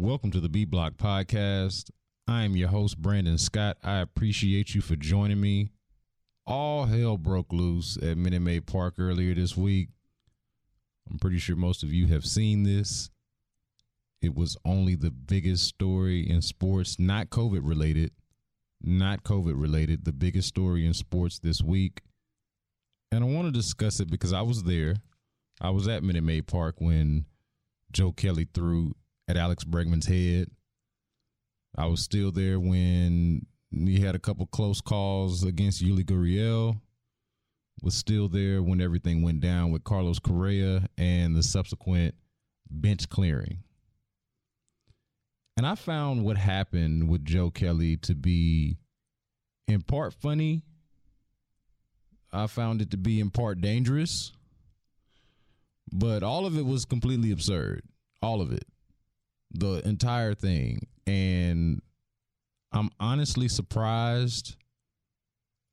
Welcome to the B Block Podcast. I am your host, Brandon Scott. I appreciate you for joining me. All hell broke loose at Minute Maid Park earlier this week. I'm pretty sure most of you have seen this. It was only the biggest story in sports, not COVID related. Not COVID related. The biggest story in sports this week. And I want to discuss it because I was there. I was at Minute Maid Park when Joe Kelly threw at Alex Bregman's head. I was still there when he had a couple close calls against Yuli Gurriel. Was still there when everything went down with Carlos Correa and the subsequent bench clearing. And I found what happened with Joe Kelly to be in part funny. I found it to be in part dangerous. But all of it was completely absurd. All of it. The entire thing. And I'm honestly surprised.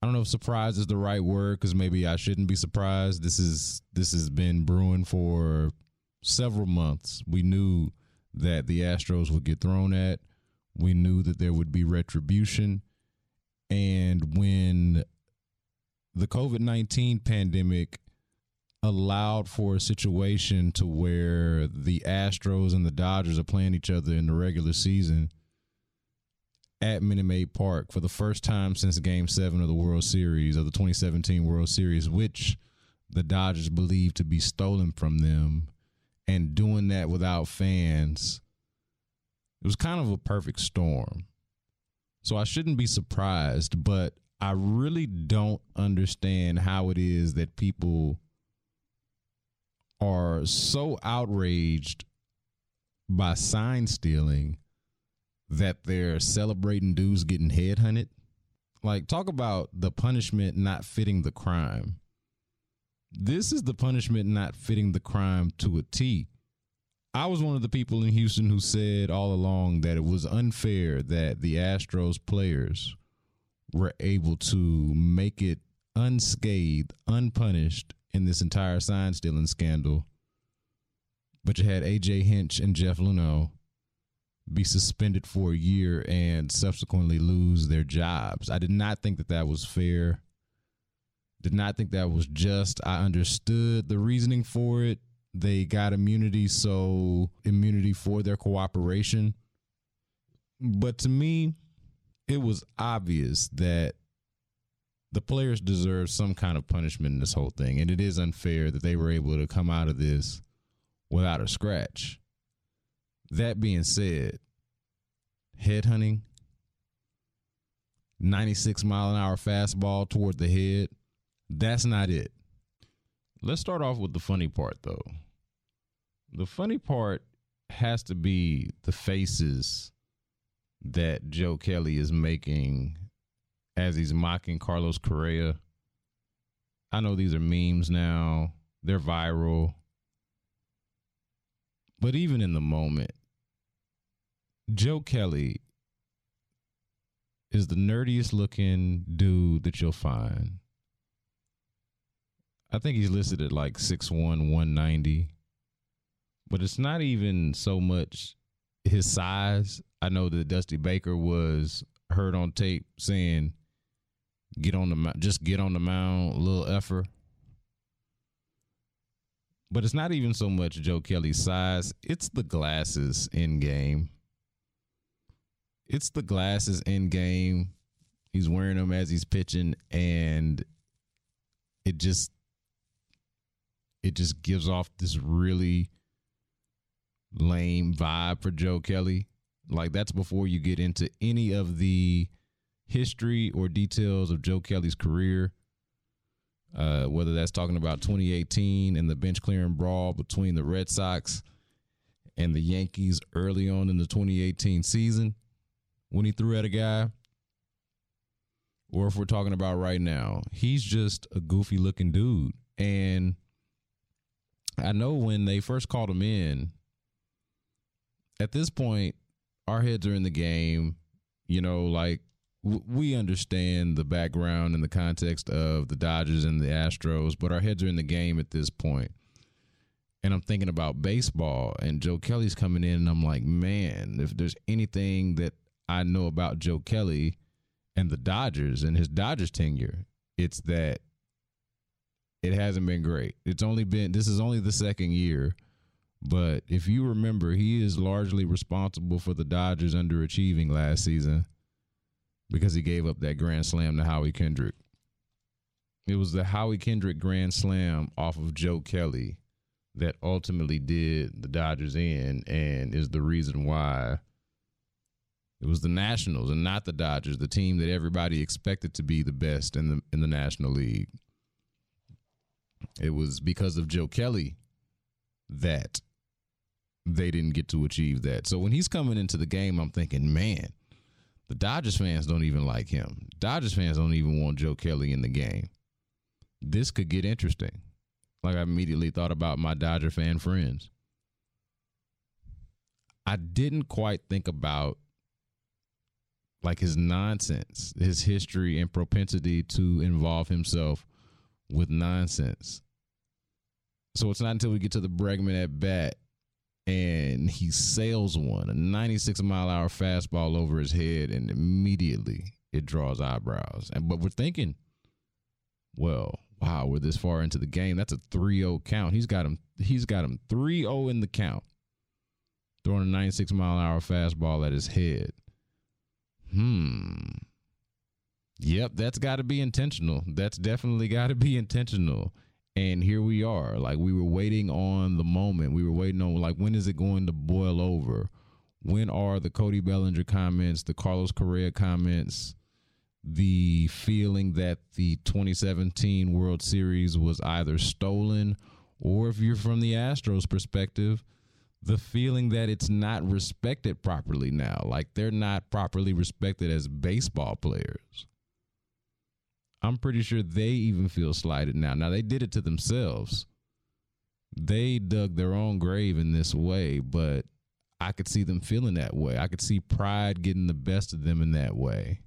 I don't know if surprised is the right word because maybe I shouldn't be surprised. This is this has been brewing for several months. We knew that the Astros would get thrown at. We knew that there would be retribution. And when the COVID 19 pandemic allowed for a situation to where the Astros and the Dodgers are playing each other in the regular season at Minute Maid Park for the first time since Game 7 of the World Series, of the 2017 World Series, which the Dodgers believe to be stolen from them, and doing that without fans. It was kind of a perfect storm. So I shouldn't be surprised, but I really don't understand how it is that people are so outraged by sign stealing that they're celebrating dudes getting headhunted. Like, talk about the punishment not fitting the crime. This is the punishment not fitting the crime to a T. I was one of the people in Houston who said all along that it was unfair that the Astros players were able to make it unscathed, unpunished in this entire sign stealing scandal. But you had AJ Hinch and Jeff Luhnow be suspended for a year and subsequently lose their jobs. I did not think that that was fair. Did not think that was just. I understood the reasoning for it. They got immunity, so immunity for their cooperation. But to me, it was obvious that the players deserve some kind of punishment in this whole thing. And it is unfair that they were able to come out of this without a scratch. That being said, headhunting, 96 mile an hour fastball toward the head, that's not it. Let's start off with the funny part, though. The funny part has to be the faces that Joe Kelly is making as he's mocking Carlos Correa. I know these are memes now, they're viral. But even in the moment, Joe Kelly is the nerdiest looking dude that you'll find. I think he's listed at like 6'1, 190. But it's not even so much his size. I know that Dusty Baker was heard on tape saying get on the just get on the mound, little effort. But it's not even so much Joe Kelly's size; it's the glasses in game. It's the glasses in game. He's wearing them as he's pitching, and it just it just gives off this really lame vibe for Joe Kelly. Like that's before you get into any of the history or details of Joe Kelly's career, uh, whether that's talking about 2018 and the bench clearing brawl between the Red Sox and the Yankees early on in the 2018 season when he threw at a guy, or if we're talking about right now, he's just a goofy looking dude. And I know when they first called him in, at this point, our heads are in the game. You know, like we understand the background and the context of the Dodgers and the Astros, but our heads are in the game at this point. and I'm thinking about baseball and Joe Kelly's coming in and I'm like, man, if there's anything that I know about Joe Kelly and the Dodgers and his Dodgers tenure, it's that it hasn't been great. It's only been this is only the second year, but if you remember, he is largely responsible for the Dodgers underachieving last season because he gave up that grand slam to Howie Kendrick. It was the Howie Kendrick grand slam off of Joe Kelly that ultimately did the Dodgers in and is the reason why it was the Nationals and not the Dodgers, the team that everybody expected to be the best in the in the National League. It was because of Joe Kelly that they didn't get to achieve that. So when he's coming into the game, I'm thinking, man, the Dodgers fans don't even like him. Dodgers fans don't even want Joe Kelly in the game. This could get interesting. Like I immediately thought about my Dodger fan friends. I didn't quite think about like his nonsense, his history and propensity to involve himself with nonsense. So it's not until we get to the Bregman at bat and he sails one, a 96 mile hour fastball over his head, and immediately it draws eyebrows. And but we're thinking, well, wow, we're this far into the game. That's a 3-0 count. He's got him he's got him 3-0 in the count. Throwing a 96 mile hour fastball at his head. Hmm. Yep, that's got to be intentional. That's definitely got to be intentional. And here we are. Like we were waiting on the moment. We were waiting on like when is it going to boil over? When are the Cody Bellinger comments, the Carlos Correa comments, the feeling that the 2017 World Series was either stolen or if you're from the Astros perspective, the feeling that it's not respected properly now. Like they're not properly respected as baseball players. I'm pretty sure they even feel slighted now. Now they did it to themselves. They dug their own grave in this way, but I could see them feeling that way. I could see pride getting the best of them in that way.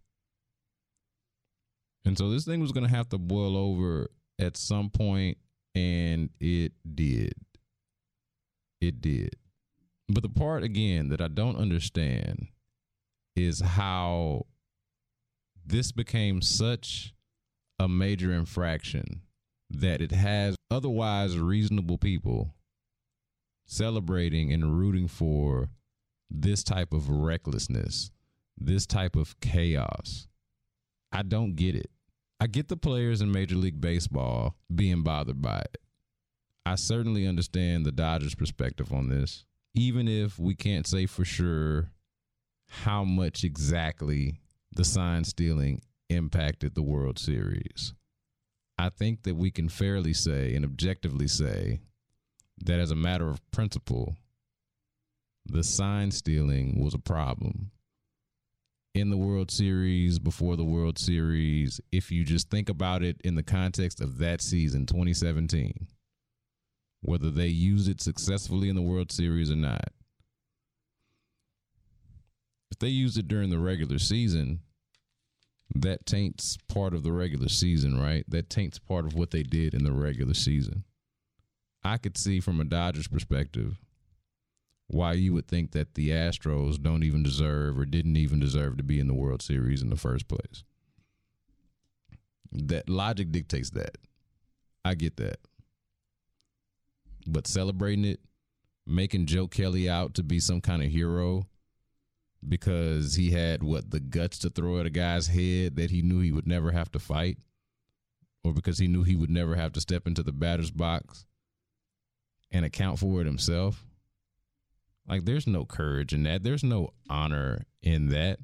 And so this thing was going to have to boil over at some point, and it did. It did. But the part again that I don't understand is how this became such a major infraction that it has otherwise reasonable people celebrating and rooting for this type of recklessness, this type of chaos. I don't get it. I get the players in Major League Baseball being bothered by it. I certainly understand the Dodgers' perspective on this even if we can't say for sure how much exactly the sign stealing impacted the World Series. I think that we can fairly say and objectively say that as a matter of principle, the sign stealing was a problem in the World Series, before the World Series, if you just think about it in the context of that season, 2017 whether they use it successfully in the World Series or not. If they use it during the regular season, that taints part of the regular season, right? That taints part of what they did in the regular season. I could see from a Dodgers perspective why you would think that the Astros don't even deserve or didn't even deserve to be in the World Series in the first place. That logic dictates that. I get that but celebrating it, making Joe Kelly out to be some kind of hero because he had what the guts to throw at a guy's head that he knew he would never have to fight, or because he knew he would never have to step into the batter's box and account for it himself. Like, there's no courage in that. There's no honor in that.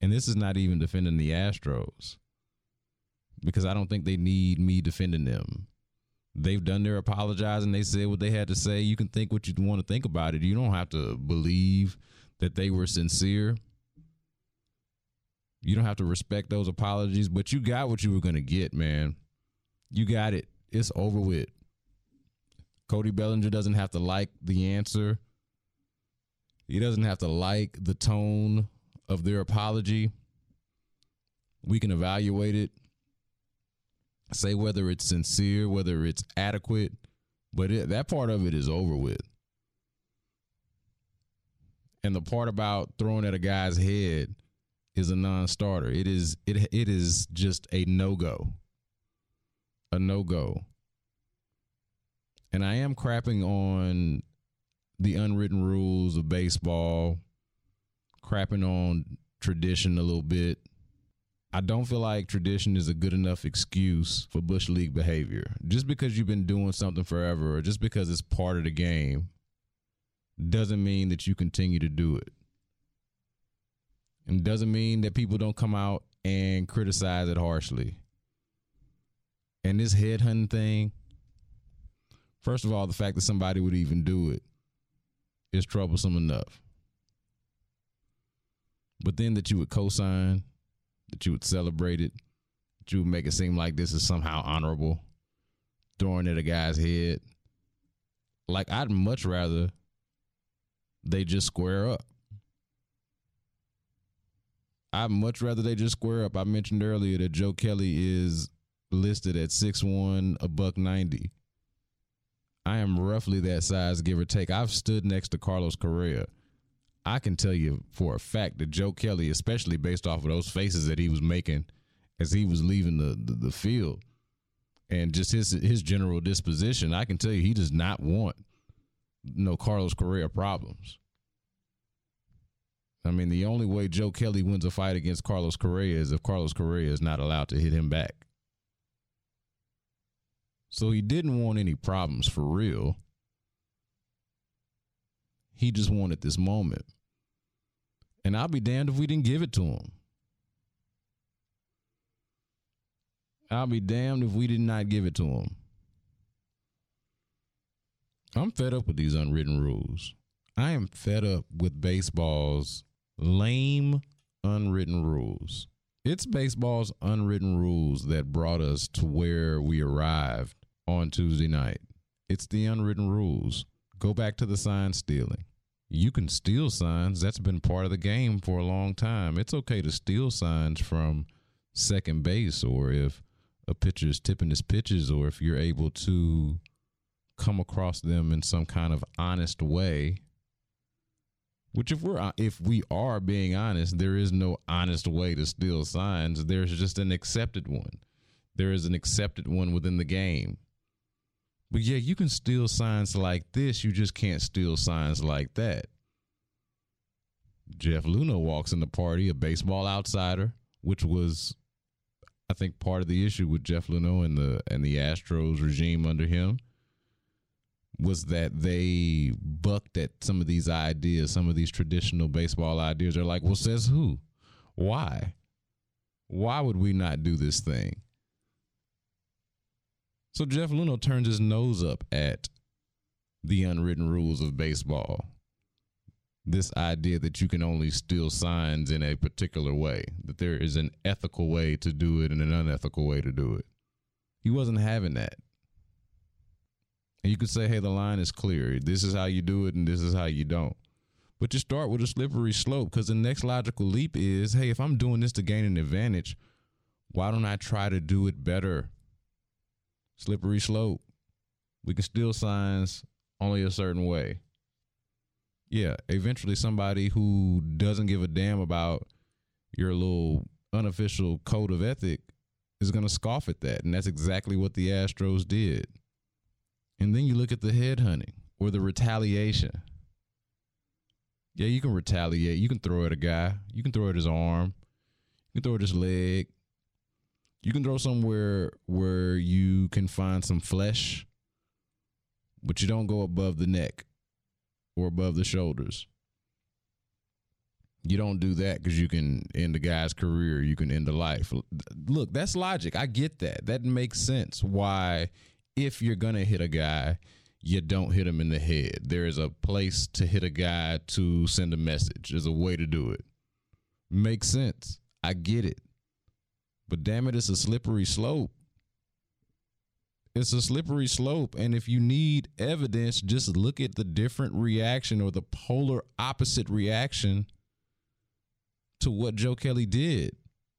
And this is not even defending the Astros because I don't think they need me defending them. They've done their apologizing. They said what they had to say. You can think what you want to think about it. You don't have to believe that they were sincere. You don't have to respect those apologies, but you got what you were going to get, man. You got it. It's over with. Cody Bellinger doesn't have to like the answer. He doesn't have to like the tone of their apology. We can evaluate it say whether it's sincere, whether it's adequate, But it, that part of it is over with. And the part about throwing at a guy's head is a non-starter. It is it it is just a no-go. A no-go. And I am crapping on the unwritten rules of baseball, crapping on tradition a little bit. I don't feel like tradition is a good enough excuse for Bush League behavior. Just because you've been doing something forever or just because it's part of the game doesn't mean that you continue to do it. And doesn't mean that people don't come out and criticize it harshly. And this headhunting thing, first of all, the fact that somebody would even do it is troublesome enough. But then that you would co-sign, that you would celebrate it, that you would make it seem like this is somehow honorable, throwing at a guy's head. Like I'd much rather they just square up. I'd much rather they just square up. I mentioned earlier that Joe Kelly is listed at six one, a buck ninety. I am roughly that size, give or take. I've stood next to Carlos Correa. I can tell you for a fact that Joe Kelly, especially based off of those faces that he was making as he was leaving the, the, the field and just his his general disposition, I can tell you he does not want no Carlos Correa problems. I mean, the only way Joe Kelly wins a fight against Carlos Correa is if Carlos Correa is not allowed to hit him back. So he didn't want any problems for real. He just wanted this moment. And I'll be damned if we didn't give it to him. I'll be damned if we did not give it to him. I'm fed up with these unwritten rules. I am fed up with baseball's lame unwritten rules. It's baseball's unwritten rules that brought us to where we arrived on Tuesday night. It's the unwritten rules. Go back to the sign stealing. You can steal signs. That's been part of the game for a long time. It's okay to steal signs from second base or if a pitcher is tipping his pitches or if you're able to come across them in some kind of honest way. Which if we're if we are being honest, there is no honest way to steal signs. There's just an accepted one. There is an accepted one within the game. But yeah, you can steal signs like this. You just can't steal signs like that. Jeff Luhnow walks in the party, a baseball outsider, which was, I think, part of the issue with Jeff Luhnow and the and the Astros regime under him was that they bucked at some of these ideas, some of these traditional baseball ideas. They're like, well, says who? Why? Why would we not do this thing? So Jeff Luhnow turns his nose up at the unwritten rules of baseball. This idea that you can only steal signs in a particular way, that there is an ethical way to do it and an unethical way to do it. He wasn't having that. And you could say, hey, the line is clear. This is how you do it and this is how you don't. But you start with a slippery slope because the next logical leap is, hey, if I'm doing this to gain an advantage, why don't I try to do it better? slippery slope. We can steal signs only a certain way. Yeah, eventually somebody who doesn't give a damn about your little unofficial code of ethic is going to scoff at that. And that's exactly what the Astros did. And then you look at the head hunting or the retaliation. Yeah, you can retaliate. You can throw at a guy. You can throw at his arm. You can throw at his leg. You can throw somewhere where you can find some flesh, but you don't go above the neck or above the shoulders. You don't do that because you can end a guy's career, you can end a life. Look, that's logic. I get that. That makes sense. Why, if you're going to hit a guy, you don't hit him in the head. There is a place to hit a guy to send a message. There's a way to do it. Makes sense. I get it. But damn it, it's a slippery slope. It's a slippery slope. And if you need evidence, just look at the different reaction or the polar opposite reaction to what Joe Kelly did.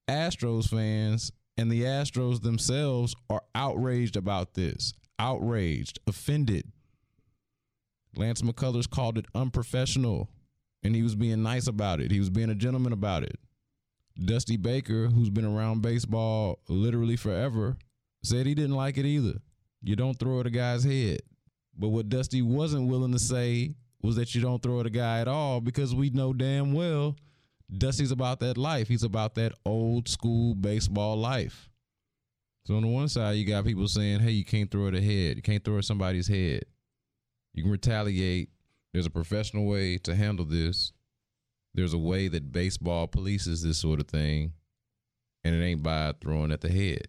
Astros fans and the Astros themselves are outraged about this. outraged, offended. Lance McCullers called it unprofessional, and he was being nice about it. He was being a gentleman about it. Dusty Baker, who's been around baseball literally forever, said he didn't like it either. You don't throw at a guy's head. But what Dusty wasn't willing to say was that you don't throw at a guy at all because we know damn well Dusty's about that life. He's about that old school baseball life. So on the one side, you got people saying, "Hey, you can't throw at a head. You can't throw at somebody's head. You can retaliate. There's a professional way to handle this. There's a way that baseball polices this sort of thing, and it ain't by throwing at the head."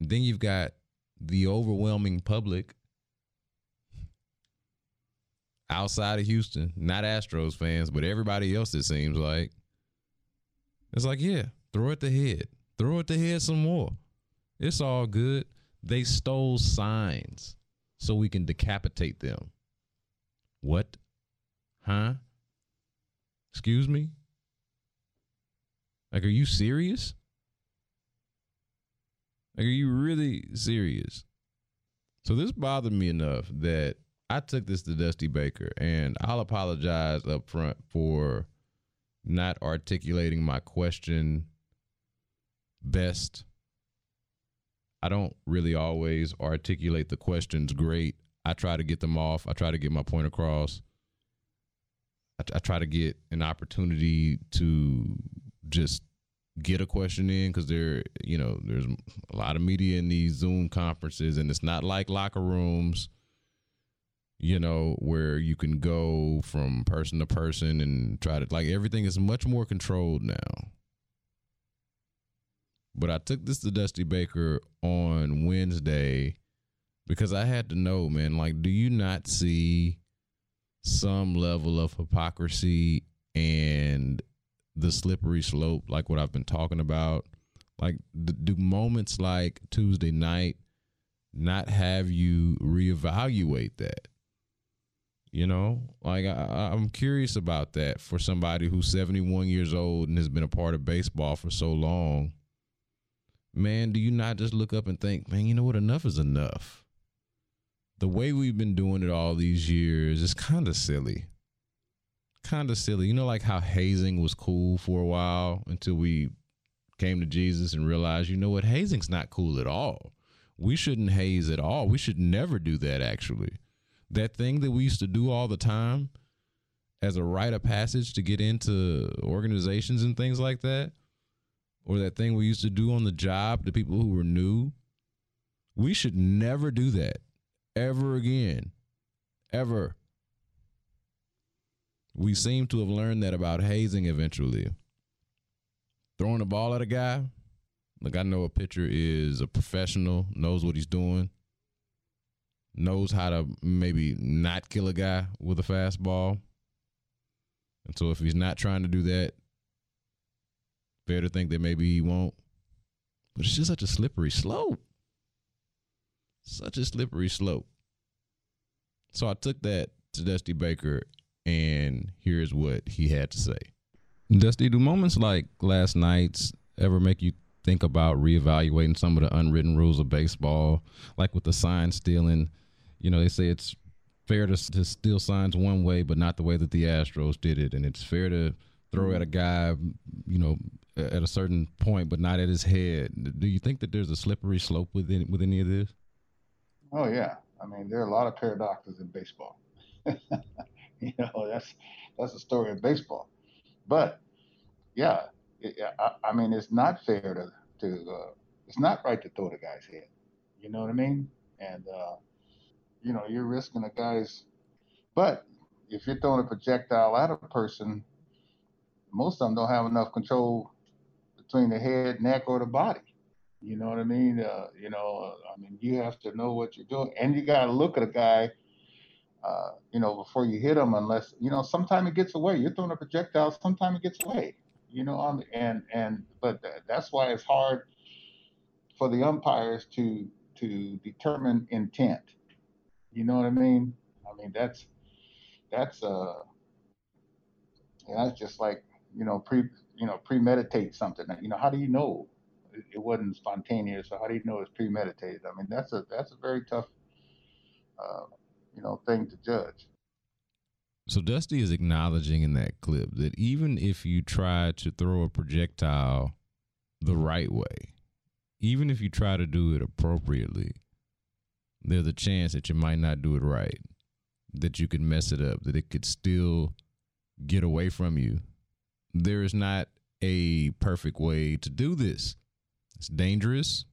And then you've got the overwhelming public outside of Houston, not Astros fans, but everybody else, it seems like. It's like, yeah, throw at the head. Throw at the head some more. It's all good. They stole signs so we can decapitate them. What? Huh? Excuse me? Like, are you serious? Like, are you really serious? So this bothered me enough that I took this to Dusty Baker, and I'll apologize up front for not articulating my question best. I don't really always articulate the questions great. I try to get them off. I try to get my point across. I, I try to get an opportunity to just get a question in because there, you know, there's a lot of media in these Zoom conferences, and it's not like locker rooms you know, where you can go from person to person and try to like everything is much more controlled now. But I took this to Dusty Baker on Wednesday because I had to know, man, like, do you not see some level of hypocrisy and the slippery slope, like what I've been talking about? Like, do moments like Tuesday night not have you reevaluate that? You know, like I, I'm curious about that for somebody who's 71 years old and has been a part of baseball for so long. Man, do you not just look up and think, man, you know what? Enough is enough. The way we've been doing it all these years is kind of silly. Kind of silly. You know, like how hazing was cool for a while until we came to Jesus and realized, you know what? Hazing's not cool at all. We shouldn't haze at all. We should never do that, actually that thing that we used to do all the time as a rite of passage to get into organizations and things like that, or that thing we used to do on the job to people who were new, we should never do that ever again. Ever. We seem to have learned that about hazing eventually. Throwing the ball at a guy, like I know a pitcher is a professional, knows what he's doing knows how to maybe not kill a guy with a fastball. And so if he's not trying to do that, fair to think that maybe he won't. But it's just such a slippery slope. Such a slippery slope. So I took that to Dusty Baker, and here's what he had to say. Dusty, do moments like last night's ever make you think about reevaluating some of the unwritten rules of baseball, like with the sign stealing? You know, they say it's fair to, to steal signs one way, but not the way that the Astros did it, and it's fair to throw at a guy, you know, at a certain point, but not at his head. Do you think that there's a slippery slope within with any of this? Oh yeah, I mean there are a lot of paradoxes in baseball. you know, that's that's the story of baseball. But yeah, it, I, I, mean it's not fair to to uh, it's not right to throw the guy's head. You know what I mean? And uh, you know, you're risking a guy's. But if you're throwing a projectile at a person, most of them don't have enough control between the head, neck, or the body. You know what I mean? Uh, you know, uh, I mean, you have to know what you're doing, and you got to look at a guy. Uh, you know, before you hit him, unless you know, sometimes it gets away. You're throwing a projectile, sometimes it gets away. You know, um, and and but that's why it's hard for the umpires to to determine intent. You know what I mean? I mean that's that's uh that's just like you know pre you know premeditate something. You know how do you know? it, wasn't spontaneous. So how do you know it's premeditated? I mean, that's a that's a very tough, uh, you know, thing to judge. So Dusty is acknowledging in that clip that even if you try to throw a projectile the right way, even if you try to do it appropriately, there's a chance that you might not do it right, that you could mess it up, that it could still get away from you. There is not a perfect way to do this. It's dangerous,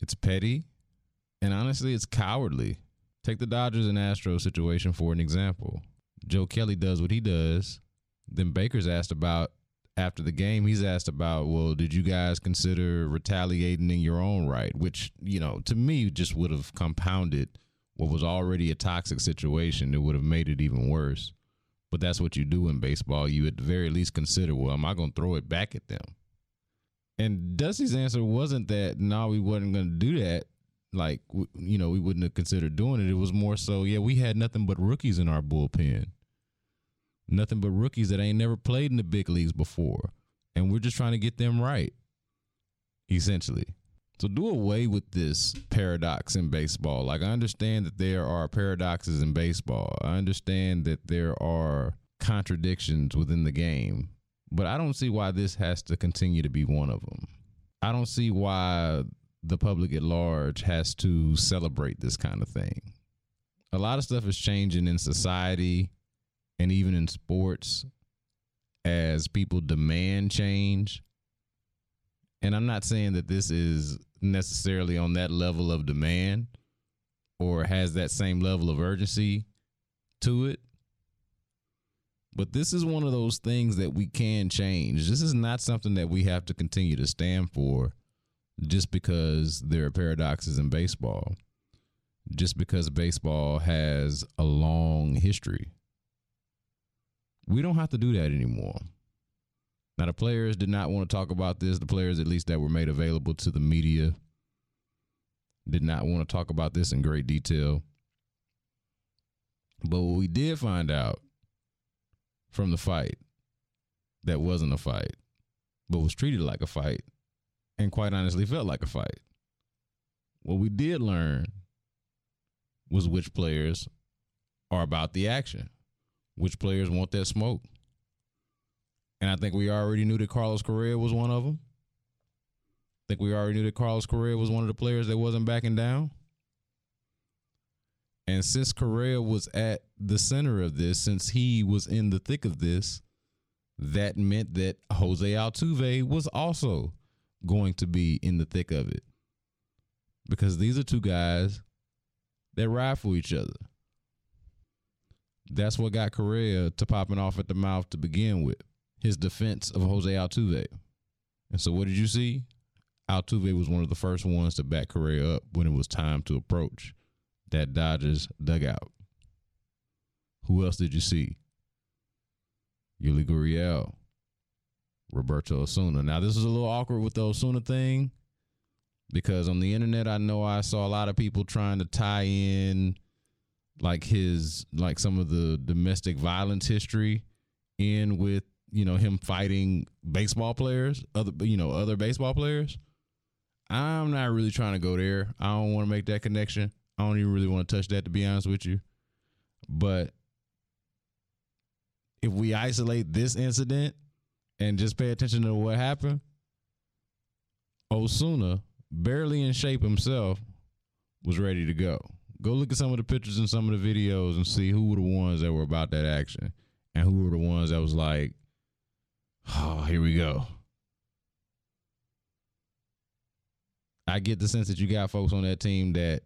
it's petty, and honestly, it's cowardly. Take the Dodgers and Astros situation for an example. Joe Kelly does what he does. Then Baker's asked about after the game, he's asked about, well, did you guys consider retaliating in your own right? Which, you know, to me just would have compounded what was already a toxic situation. It would have made it even worse. But that's what you do in baseball. You at the very least consider, well, am I going to throw it back at them? And Dusty's answer wasn't that, no, we wasn't going to do that. Like, you know, we wouldn't have considered doing it. It was more so, yeah, we had nothing but rookies in our bullpen nothing but rookies that ain't never played in the big leagues before. And we're just trying to get them right, essentially. So do away with this paradox in baseball. Like I understand that there are paradoxes in baseball. I understand that there are contradictions within the game, but I don't see why this has to continue to be one of them. I don't see why the public at large has to celebrate this kind of thing. A lot of stuff is changing in society and even in sports as people demand change. And I'm not saying that this is necessarily on that level of demand or has that same level of urgency to it. But this is one of those things that we can change. This is not something that we have to continue to stand for just because there are paradoxes in baseball, just because baseball has a long history. We don't have to do that anymore. Now, the players did not want to talk about this. The players, at least that were made available to the media, did not want to talk about this in great detail. But what we did find out from the fight that wasn't a fight, but was treated like a fight, and quite honestly felt like a fight. What we did learn was which players are about the action which players want that smoke. And I think we already knew that Carlos Correa was one of them. I think we already knew that Carlos Correa was one of the players that wasn't backing down. And since Correa was at the center of this, since he was in the thick of this, that meant that Jose Altuve was also going to be in the thick of it. Because these are two guys that ride for each other. That's what got Correa to popping off at the mouth to begin with. His defense of Jose Altuve. And so what did you see? Altuve was one of the first ones to back Correa up when it was time to approach that Dodgers dugout. Who else did you see? Yuli Gurriel, Roberto Osuna. Now this is a little awkward with the Osuna thing because on the internet I know I saw a lot of people trying to tie in like his like some of the domestic violence history in with you know him fighting baseball players other you know other baseball players. I'm not really trying to go there. I don't want to make that connection. I don't even really want to touch that to be honest with you. But if we isolate this incident and just pay attention to what happened osuna barely in shape himself was ready to go Go look at some of the pictures and some of the videos and see who were the ones that were about that action and who were the ones that was like, oh, here we go. I get the sense that you got folks on that team that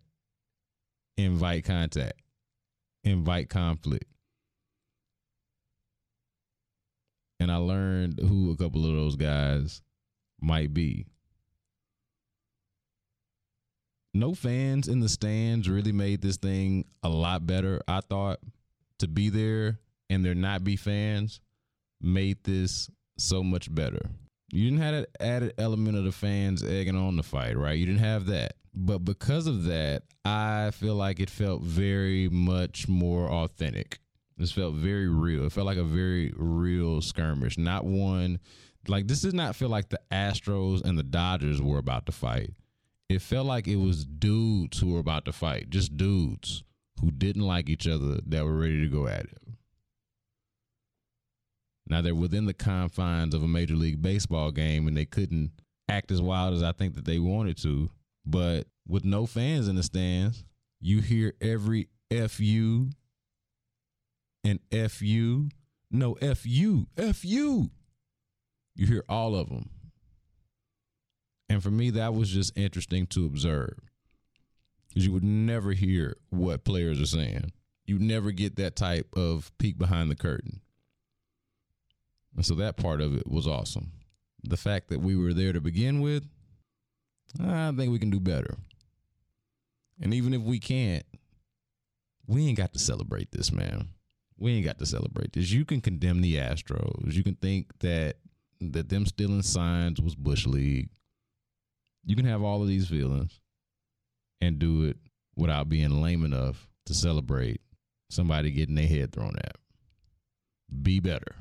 invite contact, invite conflict. And I learned who a couple of those guys might be no fans in the stands really made this thing a lot better. I thought to be there and there not be fans made this so much better. You didn't have that added element of the fans egging on the fight, right? You didn't have that. But because of that, I feel like it felt very much more authentic. This felt very real. It felt like a very real skirmish, not one Like this did not feel like the Astros and the Dodgers were about to fight. It felt like it was dudes who were about to fight, just dudes who didn't like each other that were ready to go at it. Now they're within the confines of a major league baseball game and they couldn't act as wild as I think that they wanted to. But with no fans in the stands, you hear every FU and FU. No, FU, FU. You hear all of them. And for me, that was just interesting to observe. Because you would never hear what players are saying. You never get that type of peek behind the curtain. And so that part of it was awesome. The fact that we were there to begin with, I think we can do better. And even if we can't, we ain't got to celebrate this, man. We ain't got to celebrate this. You can condemn the Astros. You can think that that them stealing signs was Bush League. You can have all of these feelings and do it without being lame enough to celebrate somebody getting their head thrown at. Be better.